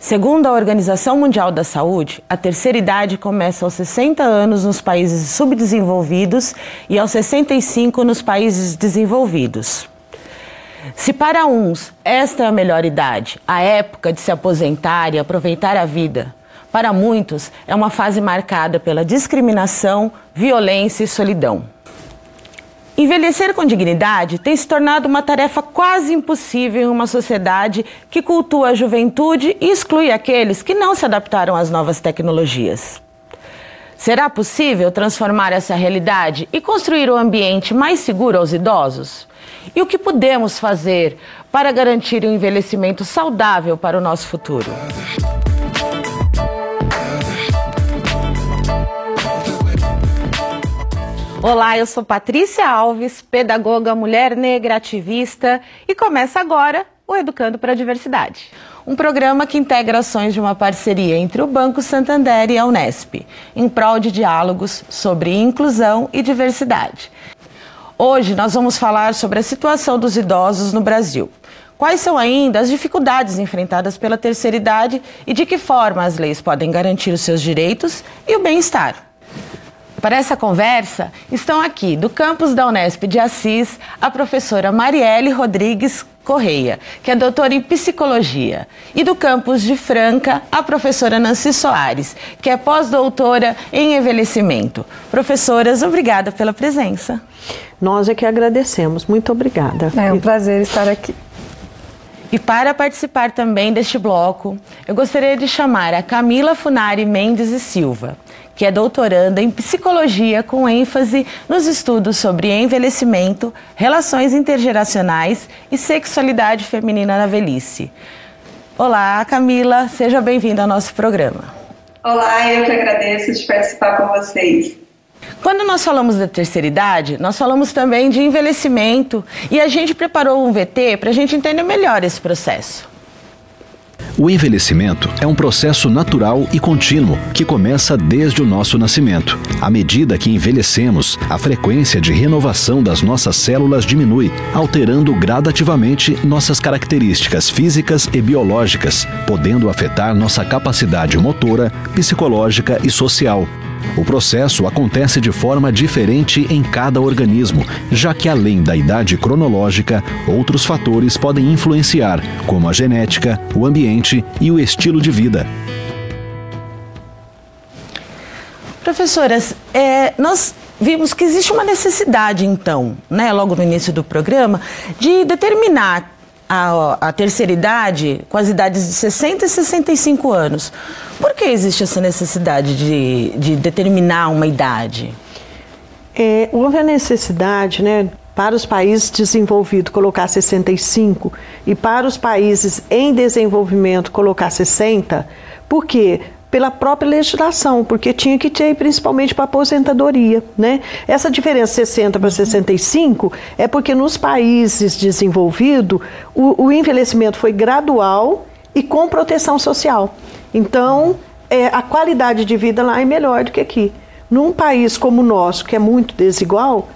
Segundo a Organização Mundial da Saúde, a terceira idade começa aos 60 anos nos países subdesenvolvidos e aos 65 nos países desenvolvidos. Se para uns esta é a melhor idade, a época de se aposentar e aproveitar a vida, para muitos é uma fase marcada pela discriminação, violência e solidão. Envelhecer com dignidade tem se tornado uma tarefa quase impossível em uma sociedade que cultua a juventude e exclui aqueles que não se adaptaram às novas tecnologias. Será possível transformar essa realidade e construir um ambiente mais seguro aos idosos? E o que podemos fazer para garantir um envelhecimento saudável para o nosso futuro? Olá, eu sou Patrícia Alves, pedagoga, mulher negra, ativista, e começa agora o Educando para a Diversidade. Um programa que integra ações de uma parceria entre o Banco Santander e a Unesp, em prol de diálogos sobre inclusão e diversidade. Hoje nós vamos falar sobre a situação dos idosos no Brasil. Quais são ainda as dificuldades enfrentadas pela terceira idade e de que forma as leis podem garantir os seus direitos e o bem-estar? Para essa conversa, estão aqui do campus da Unesp de Assis a professora Marielle Rodrigues Correia, que é doutora em psicologia, e do campus de Franca, a professora Nancy Soares, que é pós-doutora em envelhecimento. Professoras, obrigada pela presença. Nós é que agradecemos. Muito obrigada. É um prazer estar aqui. E para participar também deste bloco, eu gostaria de chamar a Camila Funari Mendes e Silva que é doutoranda em psicologia com ênfase nos estudos sobre envelhecimento, relações intergeracionais e sexualidade feminina na velhice. Olá, Camila, seja bem-vinda ao nosso programa. Olá, eu que agradeço de participar com vocês. Quando nós falamos da terceira idade, nós falamos também de envelhecimento e a gente preparou um VT para a gente entender melhor esse processo. O envelhecimento é um processo natural e contínuo que começa desde o nosso nascimento. À medida que envelhecemos, a frequência de renovação das nossas células diminui, alterando gradativamente nossas características físicas e biológicas, podendo afetar nossa capacidade motora, psicológica e social. O processo acontece de forma diferente em cada organismo, já que além da idade cronológica, outros fatores podem influenciar, como a genética, o ambiente e o estilo de vida. Professoras, é, nós vimos que existe uma necessidade, então, né, logo no início do programa, de determinar a, a, terceira idade com as idades de 60 e 65 anos. Por que existe essa necessidade de, de determinar uma idade? É, houve a necessidade, né, para os países desenvolvidos colocar 65 e para os países em desenvolvimento colocar 60, porque pela própria legislação, porque tinha que ter principalmente para aposentadoria, né? Essa diferença 60 para 65 é porque nos países desenvolvidos o, o envelhecimento foi gradual e com proteção social. Então, é, a qualidade de vida lá é melhor do que aqui. Num país como o nosso, que é muito desigual,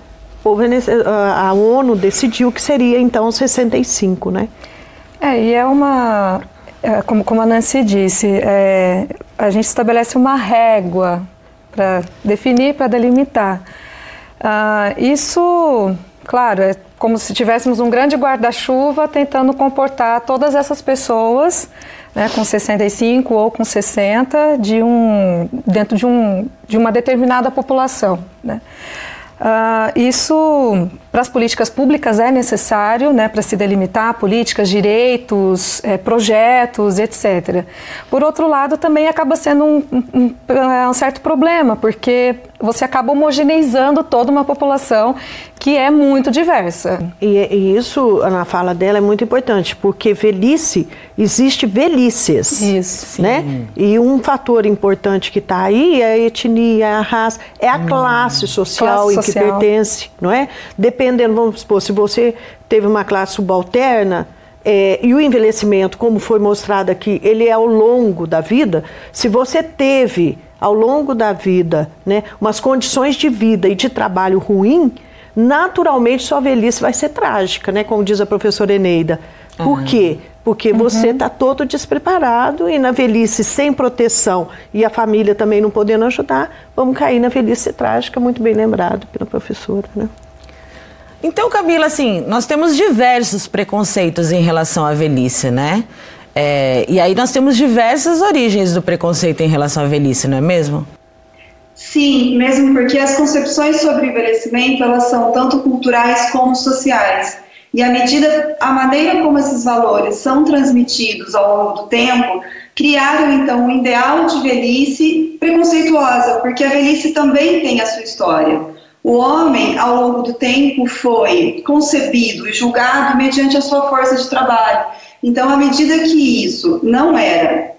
a ONU decidiu que seria então 65, né? É, e é uma, como, como a Nancy disse, é, a gente estabelece uma régua para definir, para delimitar. Ah, isso, claro, é como se tivéssemos um grande guarda-chuva tentando comportar todas essas pessoas, né, com 65 ou com 60, de um, dentro de, um, de uma determinada população. Né. Uh, isso, para as políticas públicas, é necessário né, para se delimitar políticas, direitos, é, projetos, etc. Por outro lado, também acaba sendo um, um, um certo problema, porque você acaba homogeneizando toda uma população que é muito diversa. E, e, isso, na fala dela, é muito importante, porque velhice, existe velhices. Isso. Né? E um fator importante que está aí é a etnia, a raça, é a hum. classe social classe em social. Que pertence, não é? Dependendo, vamos supor, se você teve uma classe subalterna, é, e o envelhecimento, como foi mostrado aqui, ele é ao longo da vida. Se você teve ao longo da vida né, umas condições de vida e de trabalho ruim, naturalmente sua velhice vai ser trágica, né? Como diz a professora Eneida. Por uhum. quê? Porque uhum. você está todo despreparado e na velhice sem proteção e a família também não podendo ajudar, vamos cair na velhice trágica, muito bem lembrado pela professora. Né? Então, Camila, assim, nós temos diversos preconceitos em relação à velhice, né? É, e aí nós temos diversas origens do preconceito em relação à velhice, não é mesmo? Sim, mesmo porque as concepções sobre envelhecimento elas são tanto culturais como sociais. E à medida, a maneira como esses valores são transmitidos ao longo do tempo, criaram então um ideal de velhice preconceituosa, porque a velhice também tem a sua história. O homem, ao longo do tempo, foi concebido e julgado mediante a sua força de trabalho. Então, à medida que isso não era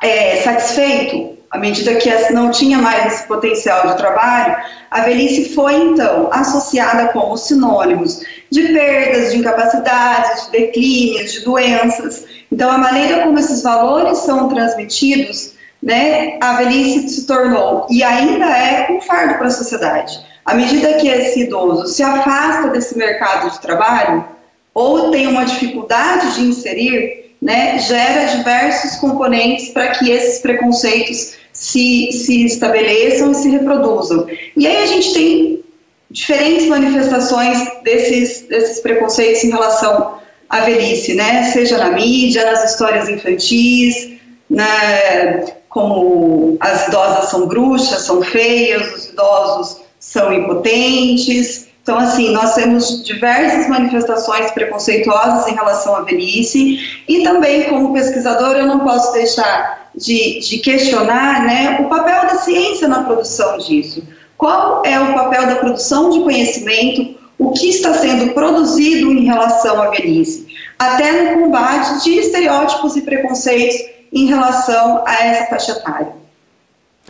é, satisfeito, à medida que não tinha mais esse potencial de trabalho, a velhice foi então associada com sinônimos de perdas, de incapacidades, de declínios, de doenças. Então, a maneira como esses valores são transmitidos, né, a velhice se tornou e ainda é um fardo para a sociedade. À medida que esse idoso se afasta desse mercado de trabalho ou tem uma dificuldade de inserir, né, gera diversos componentes para que esses preconceitos se, se estabeleçam e se reproduzam. E aí a gente tem diferentes manifestações desses, desses preconceitos em relação à velhice, né? Seja na mídia, nas histórias infantis, né? como as idosas são bruxas, são feias, os idosos são impotentes. Então, assim, nós temos diversas manifestações preconceituosas em relação à velhice e também, como pesquisadora, eu não posso deixar de, de questionar né, o papel da ciência na produção disso. Qual é o papel da produção de conhecimento, o que está sendo produzido em relação à velhice, até no combate de estereótipos e preconceitos em relação a essa faixa etária.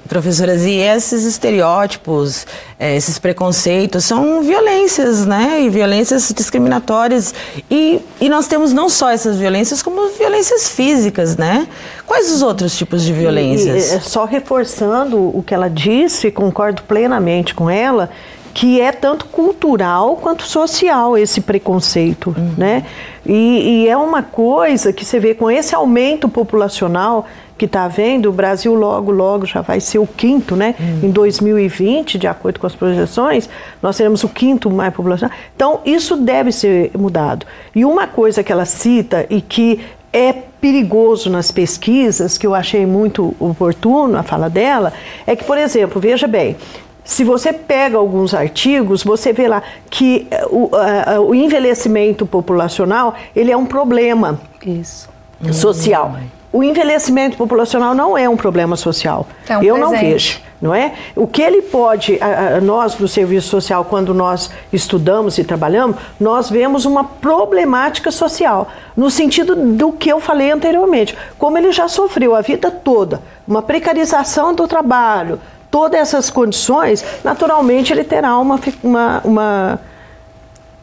Professoras, e esses estereótipos, é, esses preconceitos são violências, né? E violências discriminatórias. E, e nós temos não só essas violências, como violências físicas, né? Quais os outros tipos de violências? E, e, só reforçando o que ela disse, concordo plenamente com ela, que é tanto cultural quanto social esse preconceito, uhum. né? E, e, é uma coisa que você vê com esse aumento populacional que está havendo, o Brasil logo, logo já vai ser o quinto, né? Uhum. Em 2020, de acordo com as projeções, nós seremos o quinto mais populacional. Então, isso deve ser mudado. E uma coisa que ela cita e que é perigoso nas pesquisas, que eu achei muito oportuno a fala dela, é que, por exemplo, veja bem, se você pega alguns artigos, você vê lá que eh, o, uh, o envelhecimento populacional ele é um problema Isso. social. Hum. O envelhecimento populacional não é um problema social. É um Eu presente. não vejo, não é? O que ele pode, nós do serviço social, quando nós estudamos e trabalhamos, nós vemos uma problemática social, no sentido do que eu falei anteriormente. Como ele já sofreu a vida toda, uma precarização do trabalho, todas essas condições, naturalmente ele terá uma, uma, uma,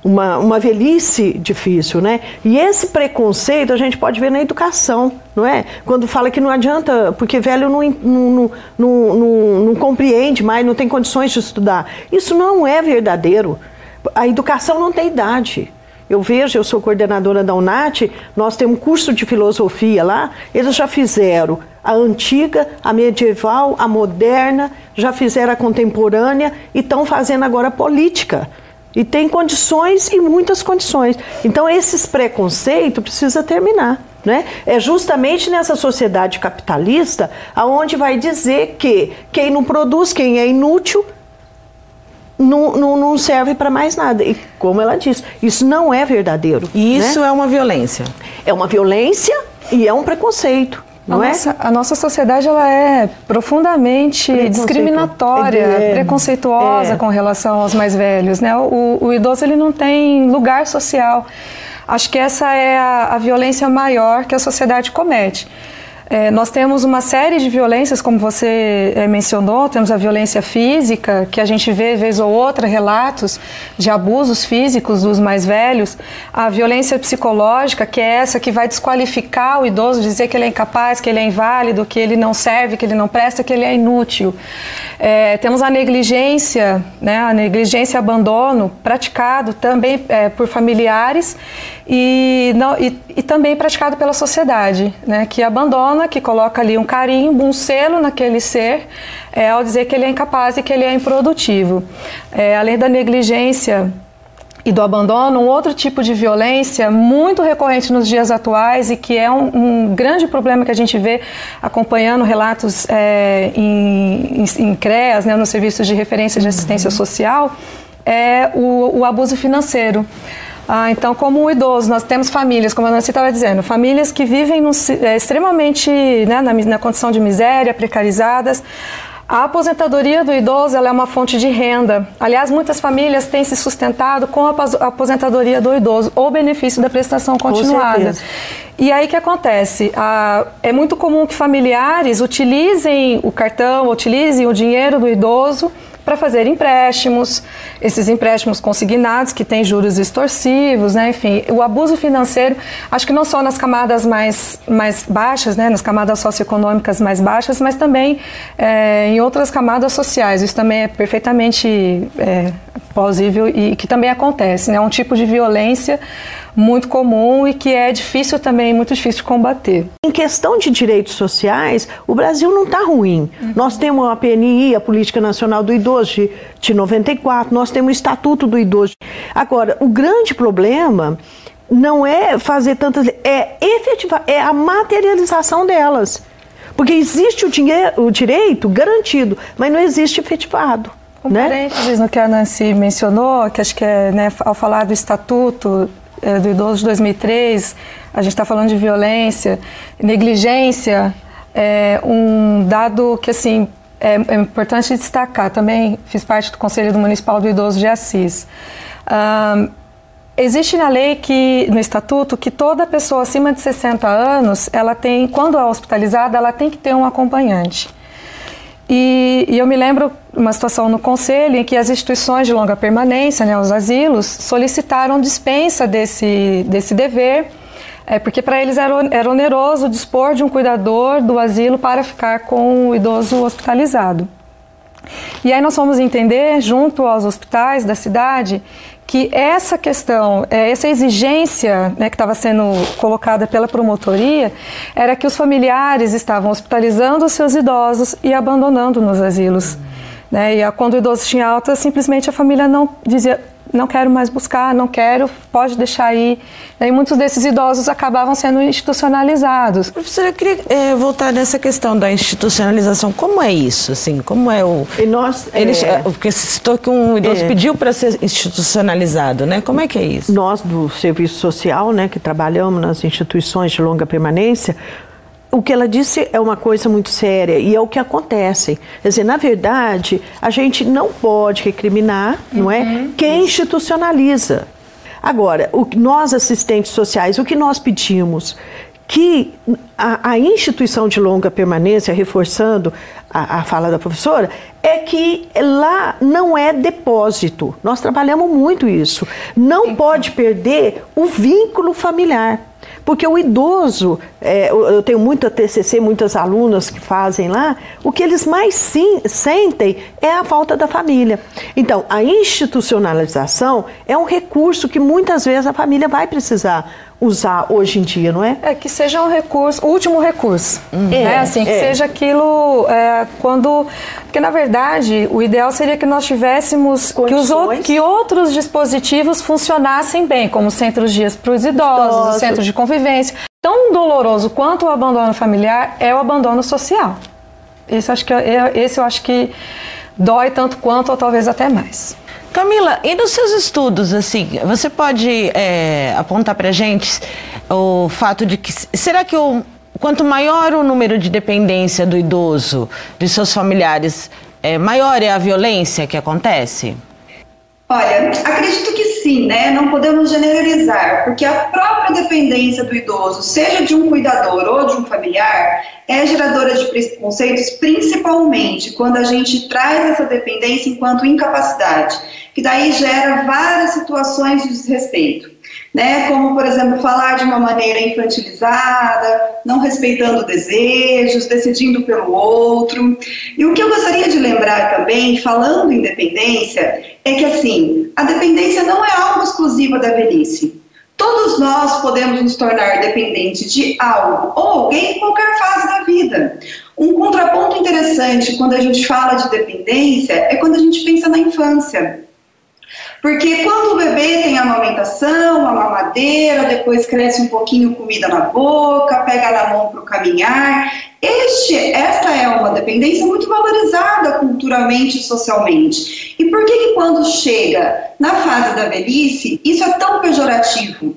uma, uma velhice difícil, né? E esse preconceito a gente pode ver na educação, não é? Quando fala que não adianta, porque velho não, não, não, não, não compreende mais, não tem condições de estudar. Isso não é verdadeiro. A educação não tem idade. Eu vejo, eu sou coordenadora da UNAT, nós temos um curso de filosofia lá, eles já fizeram a antiga, a medieval, a moderna, já fizeram a contemporânea e estão fazendo agora a política. E tem condições e muitas condições. Então, esses preconceitos precisa terminar. Né? É justamente nessa sociedade capitalista aonde vai dizer que quem não produz, quem é inútil, não, não, não serve para mais nada. E como ela disse, isso não é verdadeiro. E isso né? é uma violência. É uma violência e é um preconceito. Não a, é? nossa, a nossa sociedade ela é profundamente discriminatória, é, preconceituosa é. com relação aos mais velhos. Né? O, o, idoso ele não tem lugar social. Acho que essa é a, a violência maior que a sociedade comete. É, nós temos uma série de violências, como você é, mencionou, temos a violência física, que a gente vê vez ou outra relatos de abusos físicos dos mais velhos, a violência psicológica, que é essa que vai desqualificar o idoso, dizer que ele é incapaz, que ele é inválido, que ele não serve, que ele não presta, que ele é inútil. É, temos a negligência, né, a negligência e abandono praticado também é, por familiares e, não, e, e, também praticado pela sociedade, né, que abandona, que coloca ali um carimbo, um selo naquele ser, é, ao dizer que ele é incapaz e que ele é improdutivo. É, além da negligência e do abandono, um outro tipo de violência muito recorrente nos dias atuais e que é um, um grande problema que a gente vê acompanhando relatos é, em, em, em CREAS, né, nos serviços de referência de assistência uhum. social, é o, o abuso financeiro. Ah, então, como o idoso, nós temos famílias, como a Nancy estava dizendo, famílias que vivem no, é, extremamente né, na, na condição de miséria, precarizadas. A aposentadoria do idoso é uma fonte de renda. Aliás, muitas famílias têm se sustentado com a aposentadoria do idoso ou benefício da prestação continuada. E aí que acontece? Ah, é muito comum que familiares utilizem o cartão, utilizem o dinheiro do idoso para fazer empréstimos, esses empréstimos consignados que têm juros extorsivos, né? enfim, o abuso financeiro, acho que não só nas camadas mais, mais baixas, né? nas camadas socioeconômicas mais baixas, mas também é, em outras camadas sociais. Isso também é perfeitamente é, plausível e que também acontece, né? É um tipo de violência muito comum e que é difícil também, muito difícil de combater. Em questão de direitos sociais, o Brasil não está ruim. Uhum. Nós temos a PNI, a Política Nacional do Idoso, de, de 94, nós temos o Estatuto do Idoso. Agora, o grande problema não é fazer tantas é efetivar, é a materialização delas. Porque existe o, dinheiro, o direito garantido, mas não existe efetivado. Um né? parênteses no que a Nancy mencionou, que acho que é, né, ao falar do estatuto é, do idoso de 2003, a gente está falando de violência, negligência, é um dado que assim é, é, importante destacar. Também fiz parte do Conselho do Municipal do Idoso de Assis. Um, existe na lei que no estatuto que toda pessoa acima de 60 anos, ela tem, quando é hospitalizada, ela tem que ter um acompanhante. E, e, eu me lembro uma situação no conselho em que as instituições de longa permanência, né, os asilos, solicitaram dispensa desse, desse dever, é, porque para eles era, era oneroso dispor de um cuidador do asilo para ficar com o idoso hospitalizado. E aí nós fomos entender, junto aos hospitais da cidade, que essa questão, é, essa exigência né, que estava sendo colocada pela promotoria, era que os familiares estavam hospitalizando os seus idosos e abandonando nos asilos. Né? E quando o idoso tinha alta, simplesmente a família não dizia, não quero mais buscar, não quero, pode deixar aí. Daí muitos desses idosos acabavam sendo institucionalizados. Professora, eu queria é, voltar nessa questão da institucionalização. Como é isso? Assim, como é o. E nós, Eles, é, porque citou que um idoso é, pediu para ser institucionalizado, né? Como é que é isso? Nós do Serviço Social, né, que trabalhamos nas instituições de longa permanência, o que ela disse é uma coisa muito séria e é o que acontece. Quer dizer, na verdade, a gente não pode recriminar, uhum. não é? Uhum. Quem institucionaliza. Agora, o, nós assistentes sociais, o que nós pedimos? Que a, a instituição de longa permanência, reforçando a, a fala da professora, é que lá não é depósito. Nós trabalhamos muito isso. Não pode perder o vínculo familiar. Porque o idoso, é, eu tenho muita TCC, muitas alunas que fazem lá, o que eles mais sim, sentem é a falta da família. Então, a institucionalização é um recurso que muitas vezes a família vai precisar usar hoje em dia, não é? É que seja um recurso, o último recurso, uhum. é, né? Assim, que é. seja aquilo é, quando, porque na verdade o ideal seria que nós tivéssemos que, os, que outros dispositivos funcionassem bem, como centros de dias para os idosos, idosos. centros de convivência. Tão doloroso quanto o abandono familiar é o abandono social. Esse, acho que, é, esse eu acho que dói tanto quanto ou talvez até mais. Camila, e nos seus estudos, assim, você pode é, apontar para gente o fato de que será que o quanto maior o número de dependência do idoso, de seus familiares, é, maior é a violência que acontece? Olha, acredito que sim, né, não podemos generalizar, porque a própria dependência do idoso, seja de um cuidador ou de um familiar, é geradora de preconceitos, principalmente quando a gente traz essa dependência enquanto incapacidade, que daí gera várias situações de desrespeito né? Como, por exemplo, falar de uma maneira infantilizada, não respeitando desejos, decidindo pelo outro. E o que eu gostaria de lembrar também, falando em dependência, é que assim, a dependência não é algo exclusivo da velhice. Todos nós podemos nos tornar dependentes de algo ou alguém em qualquer fase da vida. Um contraponto interessante quando a gente fala de dependência é quando a gente pensa na infância. Porque quando o bebê tem amamentação, a mamadeira, depois cresce um pouquinho comida na boca, pega na mão para caminhar, este, esta é uma dependência muito valorizada culturalmente e socialmente. E por que, que quando chega na fase da velhice, isso é tão pejorativo?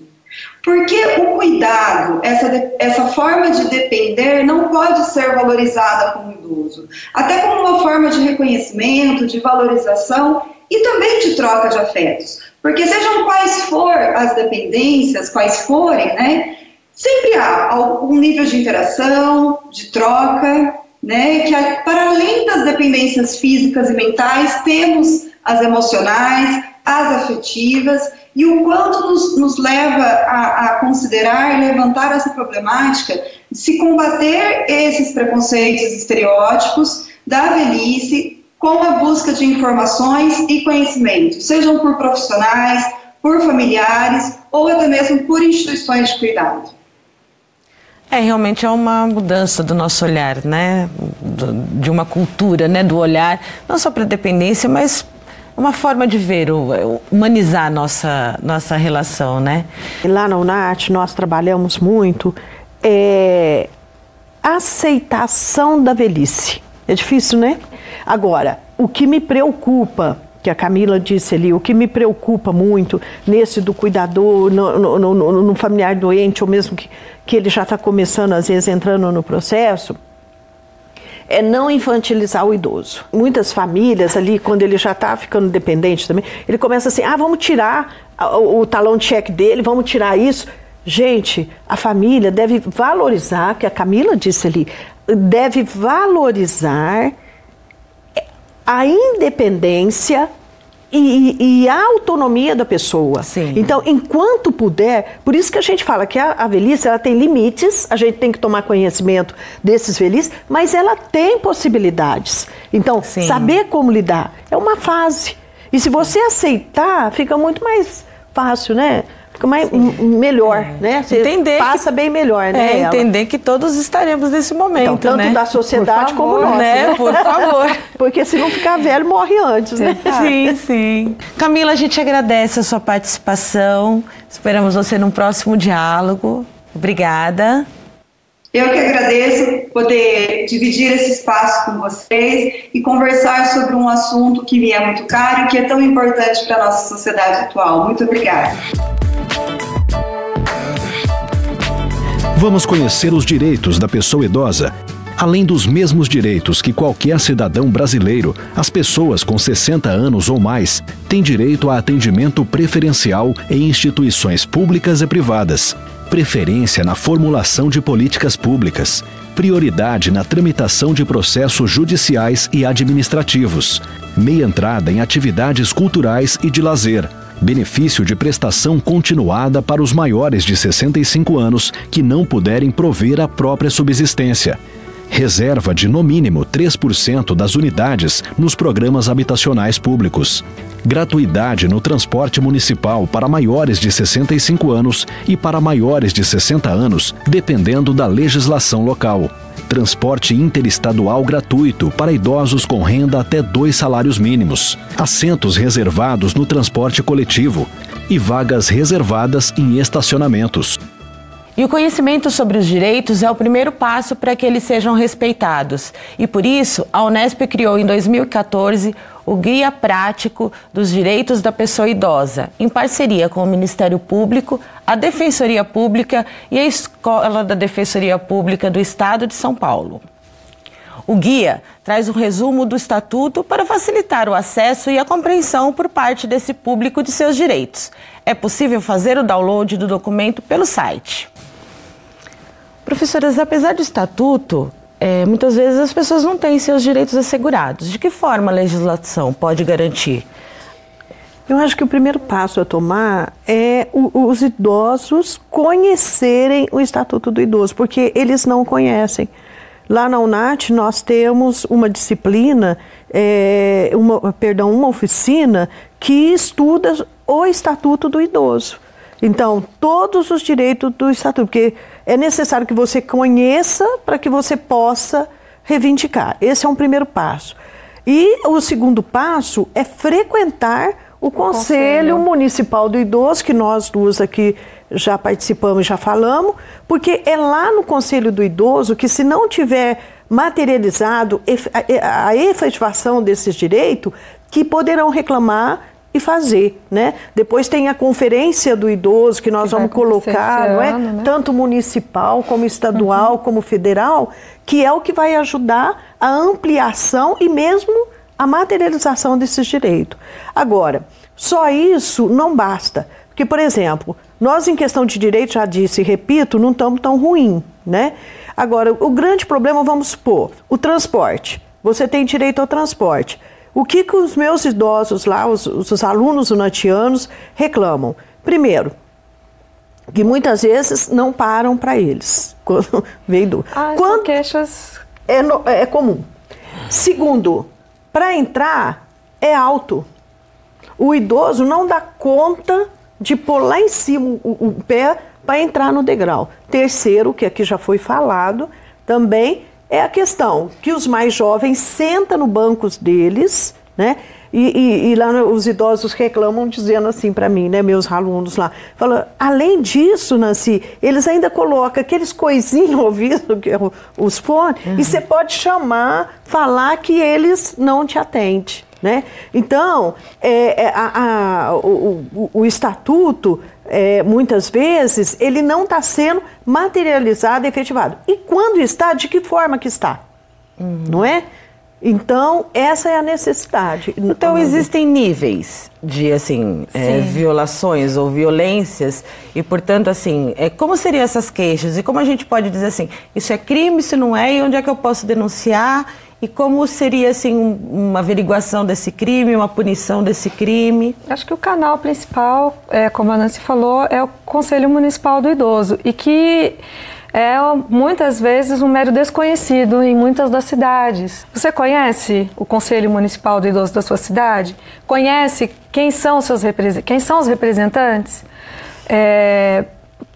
Porque o cuidado, essa, essa forma de depender, não pode ser valorizada como idoso. Até como uma forma de reconhecimento, de valorização e também de troca de afetos. Porque sejam quais for as dependências, quais forem, né, sempre há algum nível de interação, de troca, né, que para além das dependências físicas e mentais, temos as emocionais, as afetivas, e o quanto nos, nos leva a, a considerar e levantar essa problemática de se combater esses preconceitos, estereótipos da velhice, com a busca de informações e conhecimento, sejam por profissionais, por familiares ou até mesmo por instituições de cuidado. É, realmente é uma mudança do nosso olhar, né? De uma cultura, né? Do olhar, não só para a dependência, mas uma forma de ver, humanizar a nossa, nossa relação, né? Lá na UNAT nós trabalhamos muito é, aceitação da velhice. É difícil, né? Agora, o que me preocupa, que a Camila disse ali, o que me preocupa muito nesse do cuidador, no, no, no, no familiar doente, ou mesmo que, que ele já está começando, às vezes, entrando no processo, é não infantilizar o idoso. Muitas famílias ali, quando ele já está ficando dependente também, ele começa assim: ah, vamos tirar o, o talão de cheque dele, vamos tirar isso. Gente, a família deve valorizar, que a Camila disse ali, deve valorizar a independência e, e, a autonomia da pessoa. Sim. Então, enquanto puder, por isso que a gente fala que a, a, velhice ela tem limites, a gente tem que tomar conhecimento desses velhices, mas ela tem possibilidades. Então, Sim. saber como lidar é uma fase. E se você aceitar, fica muito mais fácil, né? Fica mais, melhor, é. né? Você entender passa que, bem melhor, né? É, entender que todos estaremos nesse momento, então, tanto né? da sociedade favor, como nós, né? né? Por favor. Porque se não ficar velho, morre antes, né? Sim, sim. Camila, a gente agradece a sua participação. Esperamos você num próximo diálogo. Obrigada. Eu que agradeço poder dividir esse espaço com vocês e conversar sobre um assunto que me é muito caro e que é tão importante para a nossa sociedade atual. Muito obrigada. Vamos conhecer os direitos da pessoa idosa. Além dos mesmos direitos que qualquer cidadão brasileiro, as pessoas com 60 anos ou mais têm direito a atendimento preferencial em instituições públicas e privadas, preferência na formulação de políticas públicas, prioridade na tramitação de processos judiciais e administrativos, meia entrada em atividades culturais e de lazer benefício de prestação continuada para os maiores de 65 anos que não puderem prover a própria subsistência. Reserva de no mínimo 3% das unidades nos programas habitacionais públicos. Gratuidade no transporte municipal para maiores de 65 anos e para maiores de 60 anos, dependendo da legislação local transporte interestadual gratuito para idosos com renda até dois salários mínimos, assentos reservados no transporte coletivo e vagas reservadas em estacionamentos. E o conhecimento sobre os direitos é o primeiro passo para que eles sejam respeitados. E por isso, a Unesp criou em 2014 o Guia Prático dos Direitos da Pessoa Idosa, em parceria com o Ministério Público, a Defensoria Pública e a Escola da Defensoria Pública do Estado de São Paulo. O guia traz um resumo do estatuto para facilitar o acesso e a compreensão por parte desse público de seus direitos. É possível fazer o download do documento pelo site. Professoras, apesar do estatuto, é, muitas vezes as pessoas não têm seus direitos assegurados. De que forma a legislação pode garantir? Eu acho que o primeiro passo a tomar é o, os idosos conhecerem o Estatuto do Idoso, porque eles não conhecem. Lá na UNAT nós temos uma disciplina, é, uma, perdão, uma oficina que estuda o Estatuto do Idoso. Então, todos os direitos do Estatuto, porque é necessário que você conheça para que você possa reivindicar. Esse é um primeiro passo. E o segundo passo é frequentar o Conselho, Conselho Municipal do Idoso, que nós duas aqui já participamos, já falamos, porque é lá no Conselho do Idoso que, se não tiver materializado a efetivação desses direitos, que poderão reclamar e fazer, né? Depois tem a conferência do idoso que nós que vamos colocar, não é? Ano, né? Tanto municipal como estadual uhum. como federal, que é o que vai ajudar a ampliação e mesmo a materialização desses direitos. Agora, só isso não basta. Porque, por exemplo, nós em questão de direito, já disse e repito, não estamos tão ruim, né? Agora, o grande problema, vamos supor, o transporte. Você tem direito ao transporte. O que, que os meus idosos lá, os, os alunos unatianos, reclamam? Primeiro, que muitas vezes não param para eles. Quando veio do. Ah, quando queixas. É, no, é comum. Segundo, para entrar é alto. O idoso não dá conta de pôr lá em cima o, o pé para entrar no degrau. Terceiro, que aqui já foi falado também, é a questão que os mais jovens sentam no bancos deles, né? E, e, e, lá os idosos reclamam dizendo assim para mim, né, meus alunos lá, fala, além disso, Nancy, eles ainda colocam aqueles coisinhos no ouvido, que é os fones, uhum. e você pode chamar, falar que eles não te atendem. Né? Então, é, é, a, a, o, o, o, estatuto, é, muitas vezes, ele não está sendo materializado, efetivado. E quando está, de que forma que está? Uhum. Não é? Então, essa é a necessidade. Então, existem níveis de, assim, é, violações ou violências e, portanto, assim, é, como seriam essas queixas? E como a gente pode dizer assim, isso é crime, isso não é, e onde é que eu posso denunciar? E como seria, assim, uma averiguação desse crime, uma punição desse crime? Acho que o canal principal, é, como a Nancy falou, é o Conselho Municipal do Idoso e que é muitas vezes um mero desconhecido em muitas das cidades. Você conhece o Conselho Municipal do Idoso da sua cidade? Conhece quem são, seus quem são os representantes? É,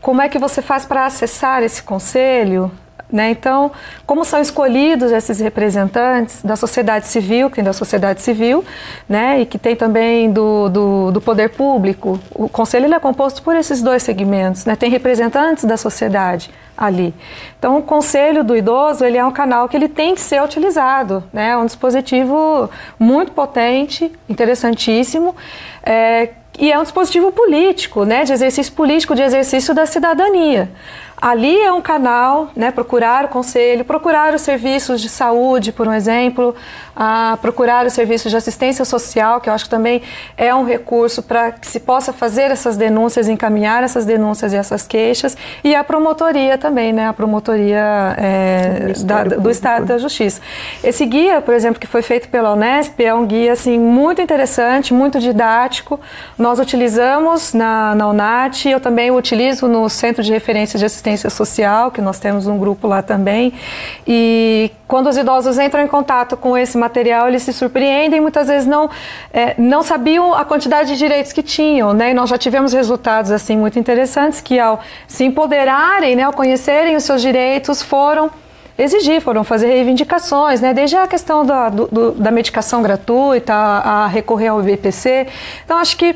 como é que você faz para acessar esse conselho? Né? Então, como são escolhidos esses representantes da sociedade civil, que tem da sociedade civil, né? e que tem também do, do, do poder público, o conselho é composto por esses dois segmentos, né? tem representantes da sociedade ali. Então, o conselho do idoso ele é um canal que ele tem que ser utilizado, né? é um dispositivo muito potente, interessantíssimo, é, e é um dispositivo político, né? de exercício político, de exercício da cidadania. Ali é um canal, né, procurar o conselho, procurar os serviços de saúde, por um exemplo, a procurar os serviços de assistência social, que eu acho que também é um recurso para que se possa fazer essas denúncias, encaminhar essas denúncias e essas queixas, e a promotoria também, né, a promotoria é, da, do Estado da Justiça. Esse guia, por exemplo, que foi feito pela Unesp, é um guia assim muito interessante, muito didático. Nós utilizamos na, na UNAT, eu também utilizo no Centro de Referência de Assistência assistência social, que nós temos um grupo lá também. E quando os idosos entram em contato com esse material, eles se surpreendem, muitas vezes não, é, não sabiam a quantidade de direitos que tinham, né? E nós já tivemos resultados assim muito interessantes que ao se empoderarem, né, ao conhecerem os seus direitos, foram exigir, foram fazer reivindicações, né? desde a questão da, do, da medicação gratuita, a, a recorrer ao BPC. Então, acho que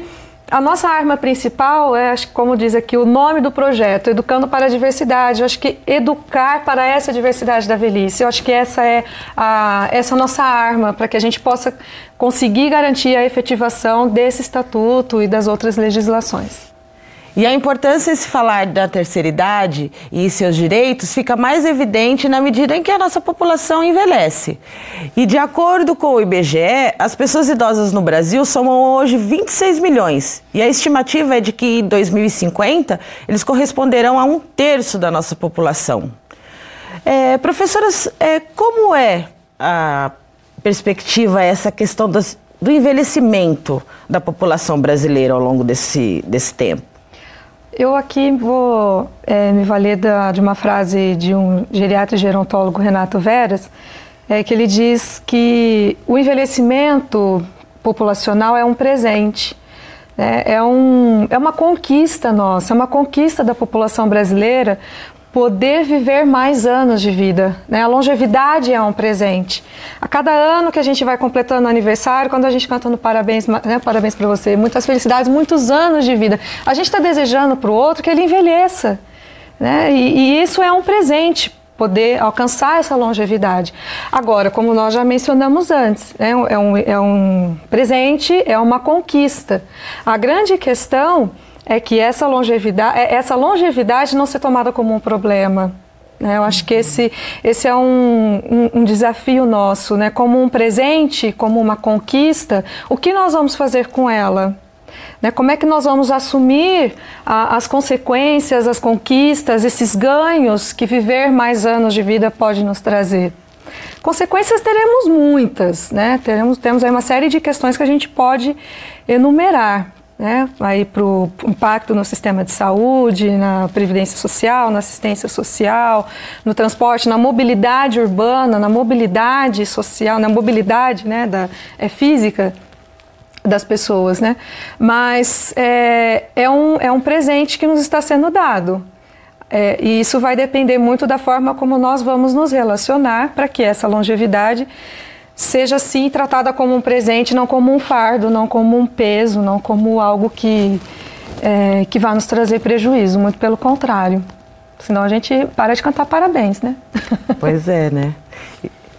a nossa arma principal é, como diz aqui, o nome do projeto, Educando para a Diversidade. Eu acho que educar para essa diversidade da velhice. Eu acho que essa é a, essa é a nossa arma para que a gente possa conseguir garantir a efetivação desse estatuto e das outras legislações. E a importância de se falar da terceira idade e seus direitos fica mais evidente na medida em que a nossa população envelhece. E de acordo com o IBGE, as pessoas idosas no Brasil somam hoje 26 milhões. E a estimativa é de que em 2050 eles corresponderão a um terço da nossa população. É, professoras, é, como é a perspectiva essa questão das, do envelhecimento da população brasileira ao longo desse, desse tempo? Eu aqui vou é, me valer da, de uma frase de um geriatra e gerontólogo, Renato Veras, é, que ele diz que o envelhecimento populacional é um presente. Né? É, um, é uma conquista nossa, é uma conquista da população brasileira, poder viver mais anos de vida. Né? A longevidade é um presente. A cada ano que a gente vai completando aniversário, quando a gente canta no parabéns, né? parabéns para você, muitas felicidades, muitos anos de vida, a gente está desejando para o outro que ele envelheça. Né? E, e isso é um presente poder alcançar essa longevidade. Agora, como nós já mencionamos antes, né, é, um, é um presente, é uma conquista. A grande questão é que essa longevidade, é, essa longevidade não ser tomada como um problema. Né? Eu acho que esse, esse é um, um, um, desafio nosso, né? como um presente, como uma conquista, o que nós vamos fazer com ela? Né? Como é que nós vamos assumir a, as consequências, as conquistas, esses ganhos que viver mais anos de vida pode nos trazer? Consequências teremos muitas, né? Teremos, temos aí uma série de questões que a gente pode enumerar né, aí para o impacto no sistema de saúde, na previdência social, na assistência social, no transporte, na mobilidade urbana, na mobilidade social, na mobilidade né, da, é, física das pessoas, né? Mas é, é, um, é um presente que nos está sendo dado. É, e isso vai depender muito da forma como nós vamos nos relacionar para que essa longevidade seja sim tratada como um presente, não como um fardo, não como um peso, não como algo que, é, que vai nos trazer prejuízo, muito pelo contrário. Senão a gente para de cantar parabéns, né? Pois é, né?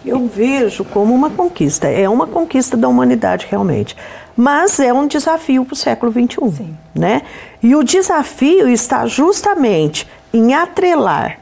Eu vejo como uma conquista, é uma conquista da humanidade realmente, mas é um desafio para o século XXI, Sim. né? E o desafio está justamente em atrelar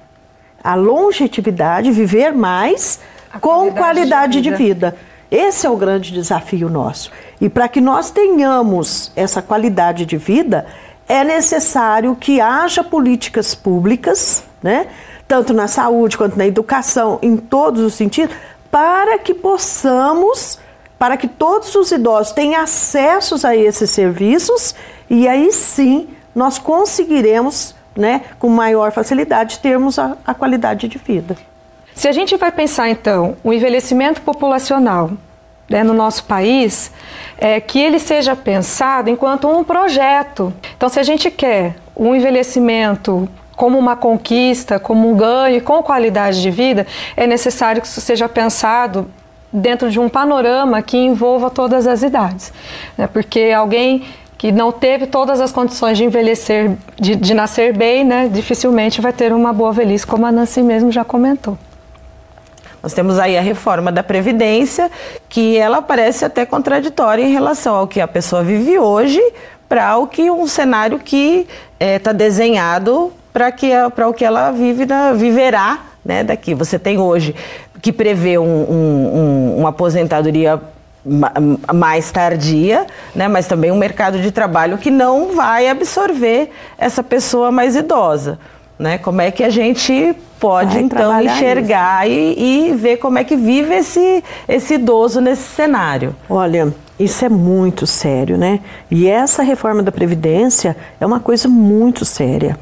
a longevidade, viver mais, com qualidade, de, vida. de vida. Esse é o grande desafio nosso. E para que nós tenhamos essa qualidade de vida, é necessário que haja políticas públicas, né? tanto na saúde quanto na educação, em todos os sentidos, para que possamos, para que todos os idosos tenham acesso a esses serviços e aí sim nós conseguiremos, né, com maior facilidade, termos a, a qualidade de vida. Se a gente vai pensar então o envelhecimento populacional né, no nosso país, é que ele seja pensado enquanto um projeto. Então, se a gente quer um envelhecimento como uma conquista, como um ganho, com qualidade de vida, é necessário que isso seja pensado dentro de um panorama que envolva todas as idades. Né? Porque alguém que não teve todas as condições de envelhecer, de, de nascer bem, né, dificilmente vai ter uma boa velhice, como a Nancy mesmo já comentou. Nós temos aí a reforma da Previdência, que ela parece até contraditória em relação ao que a pessoa vive hoje para o que um cenário que está é, desenhado para que para o que ela vive na, viverá né, daqui. Você tem hoje que prevê um, um, um, uma aposentadoria mais tardia, né, mas também um mercado de trabalho que não vai absorver essa pessoa mais idosa. Né? Como é que a gente pode Vai então enxergar e, e, ver como é que vive esse, esse idoso nesse cenário? Olha, isso é muito sério, né? E essa reforma da Previdência é uma coisa muito séria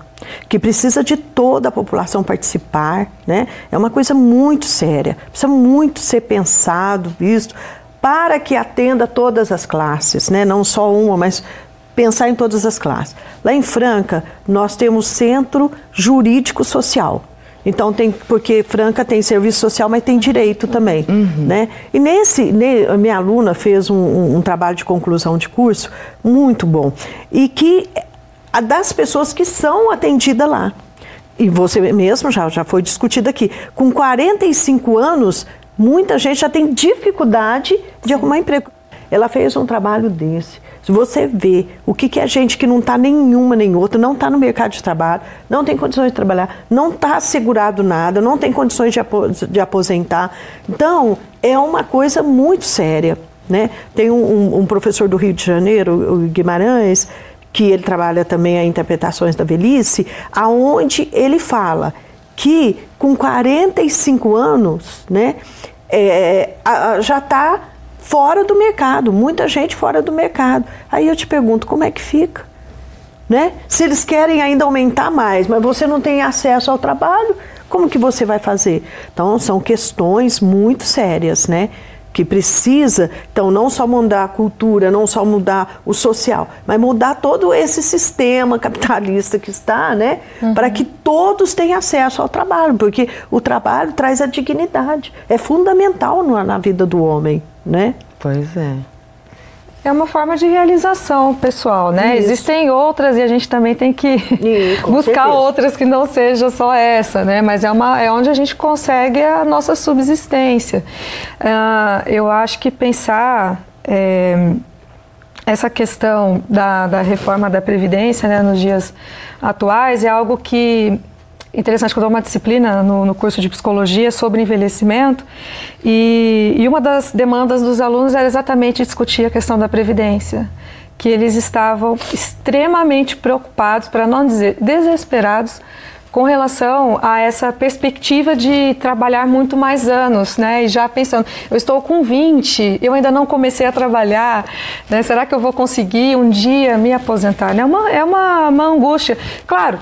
que precisa de toda a população participar, né? É uma coisa muito séria, precisa muito ser pensado, visto, para que atenda todas as classes, né? Não só uma, mas pensar em todas as classes. Lá em Franca, nós temos centro jurídico social. Então tem porque Franca tem serviço social, mas tem direito também, uhum. né? E nesse, ne, minha aluna fez um, um, um, trabalho de conclusão de curso muito bom e que a das pessoas que são atendidas lá. E você mesmo já já foi discutido aqui. Com 45 anos, muita gente já tem dificuldade de arrumar emprego. ela fez um trabalho desse. Se você vê o que, que é gente que não está nenhuma nem outra, não está no mercado de trabalho, não tem condições de trabalhar, não está assegurado nada, não tem condições de, aposentar. Então, é uma coisa muito séria. Né? Tem um, um, professor do Rio de Janeiro, o Guimarães, que ele trabalha também a interpretações da velhice, aonde ele fala que com 45 anos, né, é, a, já está fora do mercado, muita gente fora do mercado. Aí eu te pergunto, como é que fica? Né? Se eles querem ainda aumentar mais, mas você não tem acesso ao trabalho, como que você vai fazer? Então são questões muito sérias, né? Que precisa, então, não só mudar a cultura, não só mudar o social, mas mudar todo esse sistema capitalista que está, né? Uhum. Para que todos tenham acesso ao trabalho, porque o trabalho traz a dignidade, é fundamental na vida do homem, né? Pois é. É uma forma de realização pessoal, né? Isso. Existem outras e a gente também tem que buscar certeza. outras que não seja só essa, né? Mas é, uma, é onde a gente consegue a nossa subsistência. Uh, eu acho que pensar é, essa questão da, da reforma da Previdência né, nos dias atuais é algo que interessante que eu dou uma disciplina no, no, curso de psicologia sobre envelhecimento e, e, uma das demandas dos alunos era exatamente discutir a questão da previdência, que eles estavam extremamente preocupados, para não dizer desesperados, com relação a essa perspectiva de trabalhar muito mais anos, né? E já pensando, eu estou com 20, eu ainda não comecei a trabalhar, né? Será que eu vou conseguir um dia me aposentar? É uma, é uma, uma angústia. Claro,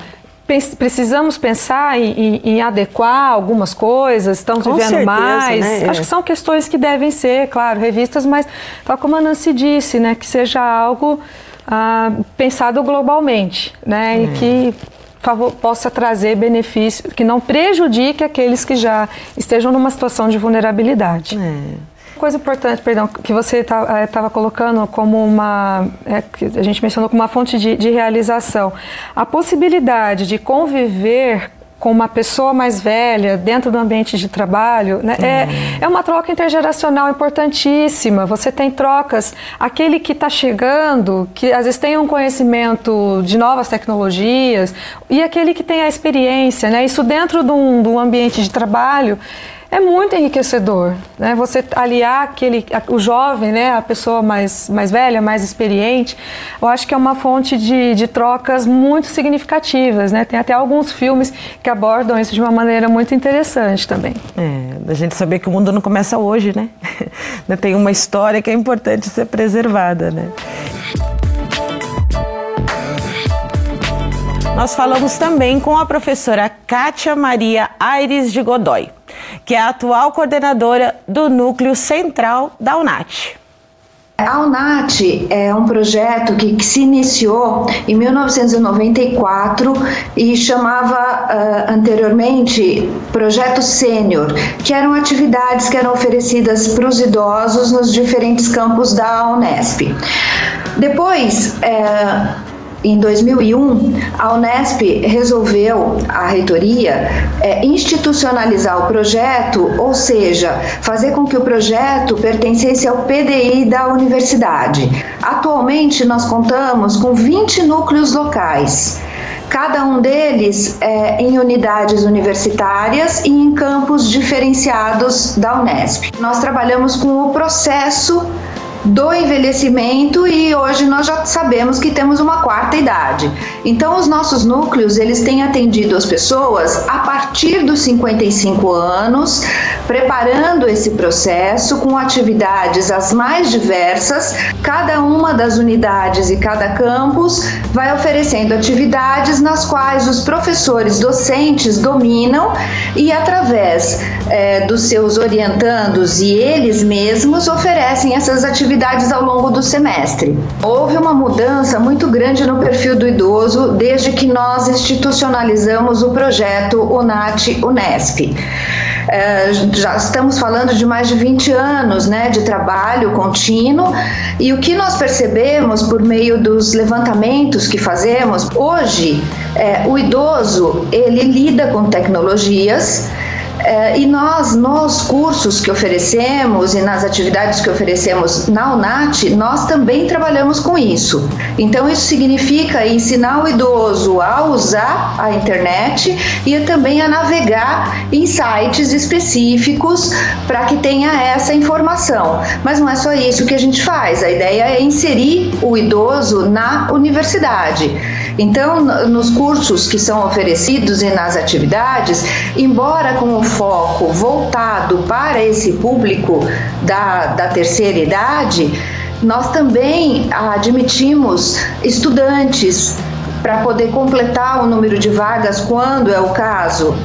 precisamos pensar em, em, em, adequar algumas coisas, estamos Com vivendo certeza, mais. Né? Acho que são questões que devem ser, claro, revistas, mas tal como a Nancy disse, né, que seja algo ah, pensado globalmente, né, é. e que favor, possa trazer benefícios, que não prejudique aqueles que já estejam numa situação de vulnerabilidade. É coisa importante, perdão, que você estava tá, é, colocando como uma, é, que a gente mencionou como uma fonte de, de realização, a possibilidade de conviver com uma pessoa mais velha dentro do ambiente de trabalho, né? é, uhum. é uma troca intergeracional importantíssima. Você tem trocas, aquele que está chegando, que às vezes tem um conhecimento de novas tecnologias, e aquele que tem a experiência, né? Isso dentro de um, de um ambiente de trabalho é muito enriquecedor, né? Você aliar aquele, o jovem, né? A pessoa mais, mais velha, mais experiente, eu acho que é uma fonte de, de trocas muito significativas, né? Tem até alguns filmes que abordam isso de uma maneira muito interessante também. É, a gente saber que o mundo não começa hoje, né? Tem uma história que é importante ser preservada, né? Nós falamos também com a professora Kátia Maria Aires de Godoy que é a atual coordenadora do Núcleo Central da UNAT. A UNAT é um projeto que, que, se iniciou em 1994 e chamava uh, anteriormente Projeto Sênior, que eram atividades que eram oferecidas para os idosos nos diferentes campos da Unesp. Depois, uh, em 2001, a Unesp resolveu, a reitoria, é, institucionalizar o projeto, ou seja, fazer com que o projeto pertencesse ao PDI da universidade. Atualmente, nós contamos com 20 núcleos locais cada um deles é, em unidades universitárias e em campos diferenciados da Unesp. Nós trabalhamos com o processo do envelhecimento e hoje nós já sabemos que temos uma quarta idade. Então os nossos núcleos, eles têm atendido as pessoas a partir dos 55 anos, preparando esse processo com atividades as mais diversas. Cada uma das unidades e cada campus vai oferecendo atividades nas quais os professores docentes dominam e através é, dos seus orientandos e eles mesmos oferecem essas atividades atividades ao longo do semestre. Houve uma mudança muito grande no perfil do idoso desde que nós institucionalizamos o projeto UNAT Unesp. É, já estamos falando de mais de 20 anos né, de trabalho contínuo e o que nós percebemos por meio dos levantamentos que fazemos, hoje é, o idoso ele lida com tecnologias e nós, nos cursos que oferecemos e nas atividades que oferecemos na UNAT, nós também trabalhamos com isso. Então, isso significa ensinar o idoso a usar a internet e também a navegar em sites específicos para que tenha essa informação. Mas não é só isso que a gente faz, a ideia é inserir o idoso na universidade. Então, nos cursos que são oferecidos e nas atividades, embora com o foco voltado para esse público da, da terceira idade, nós também admitimos estudantes para poder completar o número de vagas quando é o caso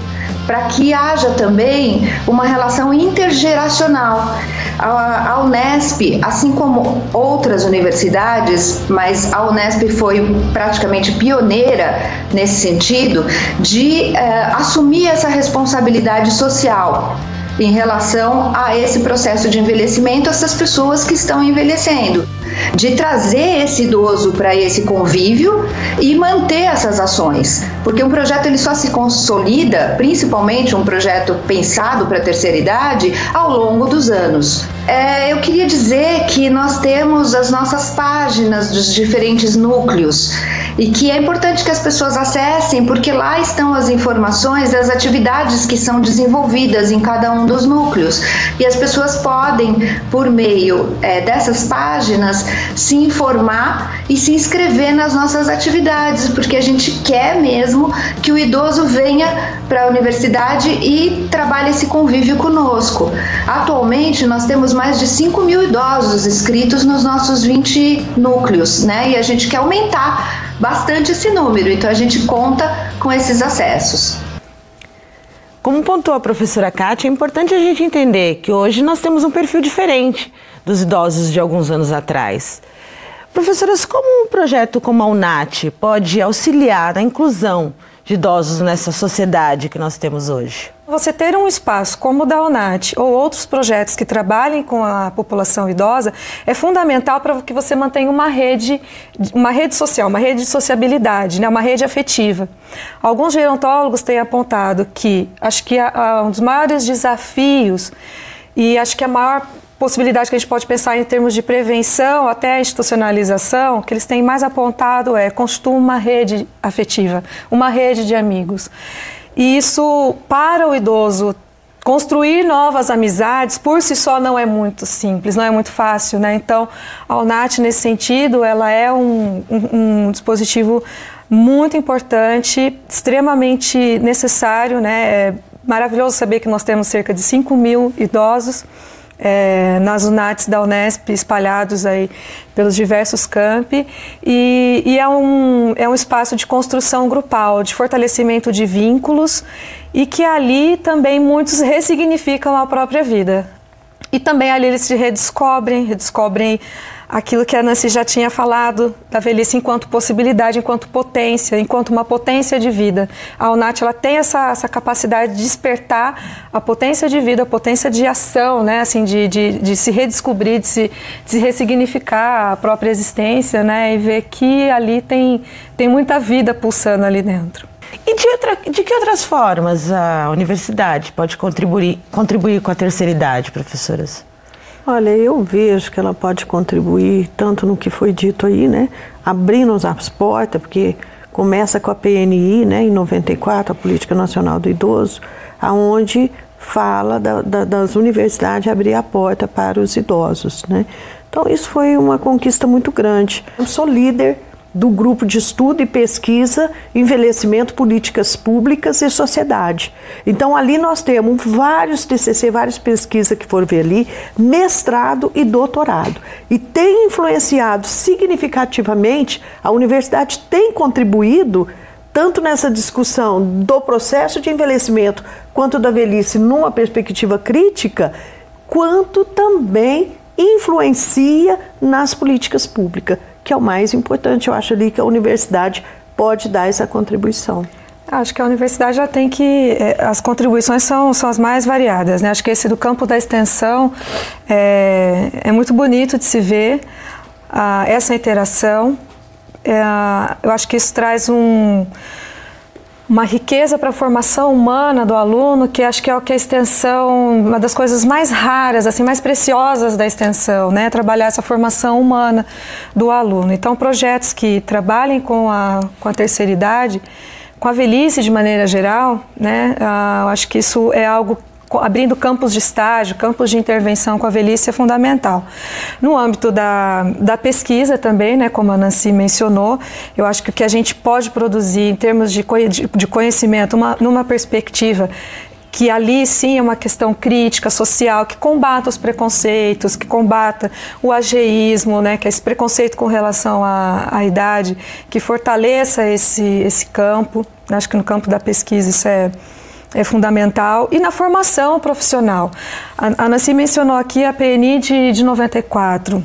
para que haja também uma relação intergeracional. A, Unesp, assim como outras universidades, mas a Unesp foi praticamente pioneira nesse sentido, de eh, assumir essa responsabilidade social em relação a esse processo de envelhecimento, essas pessoas que estão envelhecendo de trazer esse idoso para esse convívio e manter essas ações, porque um projeto ele só se consolida, principalmente um projeto pensado para a terceira idade, ao longo dos anos. É, eu queria dizer que nós temos as nossas páginas dos diferentes núcleos e que é importante que as pessoas acessem, porque lá estão as informações das atividades que são desenvolvidas em cada um dos núcleos. E as pessoas podem, por meio é, dessas páginas, se informar e se inscrever nas nossas atividades, porque a gente quer mesmo que o idoso venha para a universidade e trabalhe esse convívio conosco. Atualmente, nós temos mais de 5 mil idosos inscritos nos nossos 20 núcleos, né? E a gente quer aumentar bastante esse número, então a gente conta com esses acessos. Como pontuou a professora Kátia, é importante a gente entender que hoje nós temos um perfil diferente dos idosos de alguns anos atrás. Professoras, como um projeto como a UNAT pode auxiliar na inclusão de idosos nessa sociedade que nós temos hoje? Você ter um espaço como o da UNAT ou outros projetos que trabalhem com a população idosa é fundamental para que você mantenha uma rede, uma rede social, uma rede de sociabilidade, né, uma rede afetiva. Alguns gerontólogos têm apontado que acho que a, a, um dos maiores desafios e acho que a maior possibilidade que a gente pode pensar em termos de prevenção até institucionalização, que eles têm mais apontado é construir uma rede afetiva, uma rede de amigos. E isso, para o idoso, construir novas amizades por si só não é muito simples, não é muito fácil, né? Então, a UNAT, nesse sentido, ela é um, um, um dispositivo muito importante, extremamente necessário, né? É maravilhoso saber que nós temos cerca de 5 mil idosos é, nas UNATs da Unesp espalhados aí pelos diversos campi e, e, é, um, é um espaço de construção grupal, de fortalecimento de vínculos e que ali também muitos ressignificam a própria vida. E também ali eles se redescobrem, redescobrem aquilo que a Nancy já tinha falado da velhice enquanto possibilidade, enquanto potência, enquanto uma potência de vida. A UNAT ela tem essa, essa capacidade de despertar a potência de vida, a potência de ação, né? assim, de, de, de se redescobrir, de se, de se ressignificar a própria existência né? e ver que ali tem, tem muita vida pulsando ali dentro. E de, outra, de que outras formas a universidade pode contribuir, contribuir com a terceira idade, professoras? Olha, eu vejo que ela pode contribuir tanto no que foi dito aí, né? Abrindo as portas, porque começa com a PNI, né, em 94, a Política Nacional do Idoso, aonde fala da, da, das universidades abrir a porta para os idosos, né? Então isso foi uma conquista muito grande. Eu sou líder do grupo de estudo e pesquisa Envelhecimento, Políticas Públicas e Sociedade. Então, ali nós temos vários TCC, várias pesquisas que foram ver ali, mestrado e doutorado. E tem influenciado significativamente, a universidade tem contribuído tanto nessa discussão do processo de envelhecimento quanto da velhice numa perspectiva crítica, quanto também influencia nas políticas públicas que é o mais importante. Eu acho ali que a universidade pode dar essa contribuição. Acho que a universidade já tem que. É, as contribuições são, são as mais variadas. Né? Acho que esse do campo da extensão é, é muito bonito de se ver uh, essa interação. É, eu acho que isso traz um uma riqueza para a formação humana do aluno, que acho que é o que a extensão, uma das coisas mais raras, assim, mais preciosas da extensão, né? Trabalhar essa formação humana do aluno. Então, projetos que trabalhem com a, com a terceira idade, com a velhice de maneira geral, né? Ah, acho que isso é algo abrindo campos de estágio, campos de intervenção com a velhice é fundamental. No âmbito da, da pesquisa também, né, como a Nancy mencionou, eu acho que o que a gente pode produzir em termos de, de conhecimento, uma, numa perspectiva que ali sim é uma questão crítica, social, que combata os preconceitos, que combata o ageísmo, né, que é esse preconceito com relação à, à idade, que fortaleça esse, esse campo. Acho que no campo da pesquisa isso é, é fundamental. E na formação profissional. A, Nancy mencionou aqui a PNI de, de 94.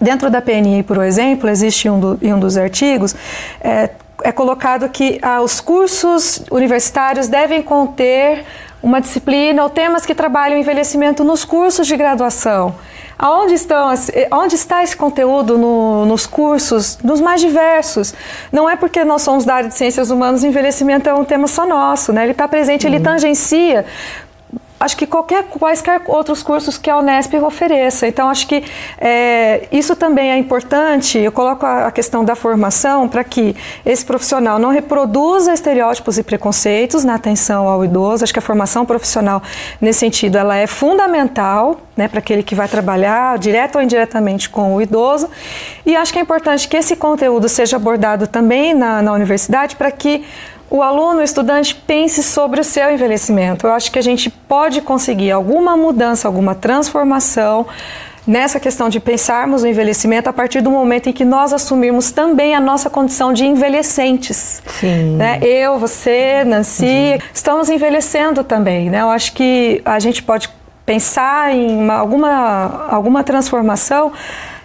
Dentro da PNI, por exemplo, existe um, do, um dos artigos, é, é colocado que ah, os cursos universitários devem conter uma disciplina ou temas que trabalham envelhecimento nos cursos de graduação. Aonde estão, onde está esse conteúdo no, nos cursos, nos mais diversos? Não é porque nós somos da área de ciências humanas, o envelhecimento é um tema só nosso, né? Ele está presente, ele uhum. tangencia acho que qualquer quaisquer outros cursos que a Unesp ofereça. Então acho que é, isso também é importante. Eu coloco a, a questão da formação para que esse profissional não reproduza estereótipos e preconceitos na atenção ao idoso. Acho que a formação profissional nesse sentido ela é fundamental, né, para aquele que vai trabalhar direto ou indiretamente com o idoso. E acho que é importante que esse conteúdo seja abordado também na, na universidade para que o aluno, o estudante, pense sobre o seu envelhecimento. Eu acho que a gente pode conseguir alguma mudança, alguma transformação nessa questão de pensarmos o envelhecimento a partir do momento em que nós assumirmos também a nossa condição de envelhecentes. Sim. Né? Eu, você, Nancy, uhum. estamos envelhecendo também. Né? Eu acho que a gente pode pensar em uma, alguma, alguma transformação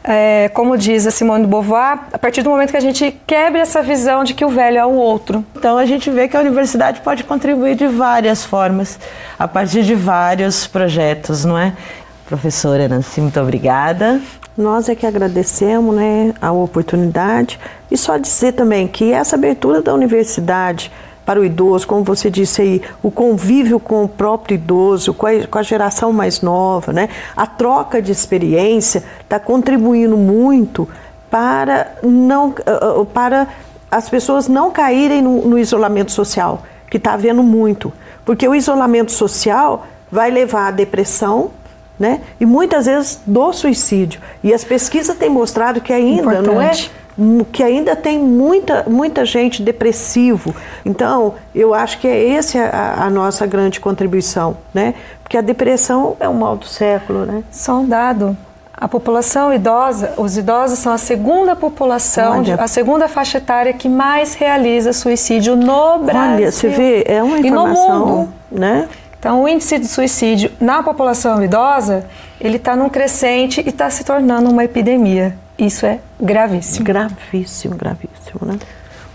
é, como diz a Simone de Beauvoir, a partir do momento que a gente quebra essa visão de que o velho é o outro. Então a gente vê que a universidade pode contribuir de várias formas, a partir de vários projetos, não é? Professora Nancy, muito obrigada. Nós é que agradecemos né, a oportunidade e só dizer também que essa abertura da universidade para o idoso, como você disse aí, o convívio com o próprio idoso, com a, com a geração mais nova, né? a troca de experiência está contribuindo muito para, não, ah, ah, para as pessoas não caírem no, no isolamento social, que está havendo muito. Porque o isolamento social vai levar à depressão, né? E muitas vezes do suicídio. E as pesquisas têm mostrado que ainda Importante. não é que ainda tem muita, muita gente depressivo. Então, eu acho que é essa a, a, nossa grande contribuição, né? Porque a depressão é um mal do século, né? Só um dado. A população idosa, os idosos são a segunda população, a segunda faixa etária que mais realiza suicídio no Brasil. Olha, você vê, é uma informação, e no mundo, né? Então, o índice de suicídio na população idosa, ele está num crescente e está se tornando uma epidemia. Isso é gravíssimo. Gravíssimo, gravíssimo, né?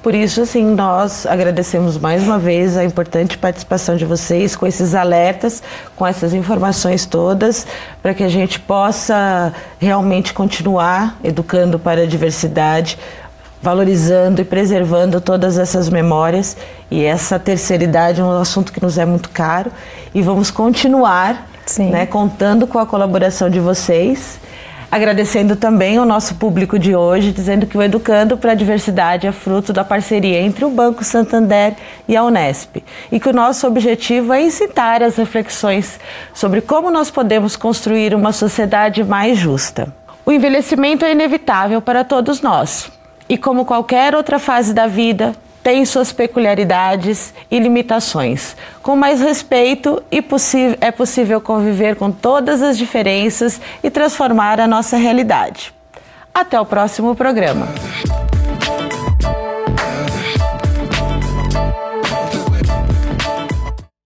Por isso, assim, nós agradecemos mais uma vez a importante participação de vocês com esses alertas, com essas informações todas, para que a gente possa realmente continuar educando para a diversidade, valorizando e preservando todas essas memórias. E essa terceira idade é um assunto que nos é muito caro e vamos continuar né, contando com a colaboração de vocês Agradecendo também o nosso público de hoje, dizendo que o Educando para a Diversidade é fruto da parceria entre o Banco Santander e a Unesp e que o nosso objetivo é incitar as reflexões sobre como nós podemos construir uma sociedade mais justa. O envelhecimento é inevitável para todos nós e, como qualquer outra fase da vida, tem suas peculiaridades e limitações. Com mais respeito é possível conviver com todas as diferenças e transformar a nossa realidade. Até o próximo programa.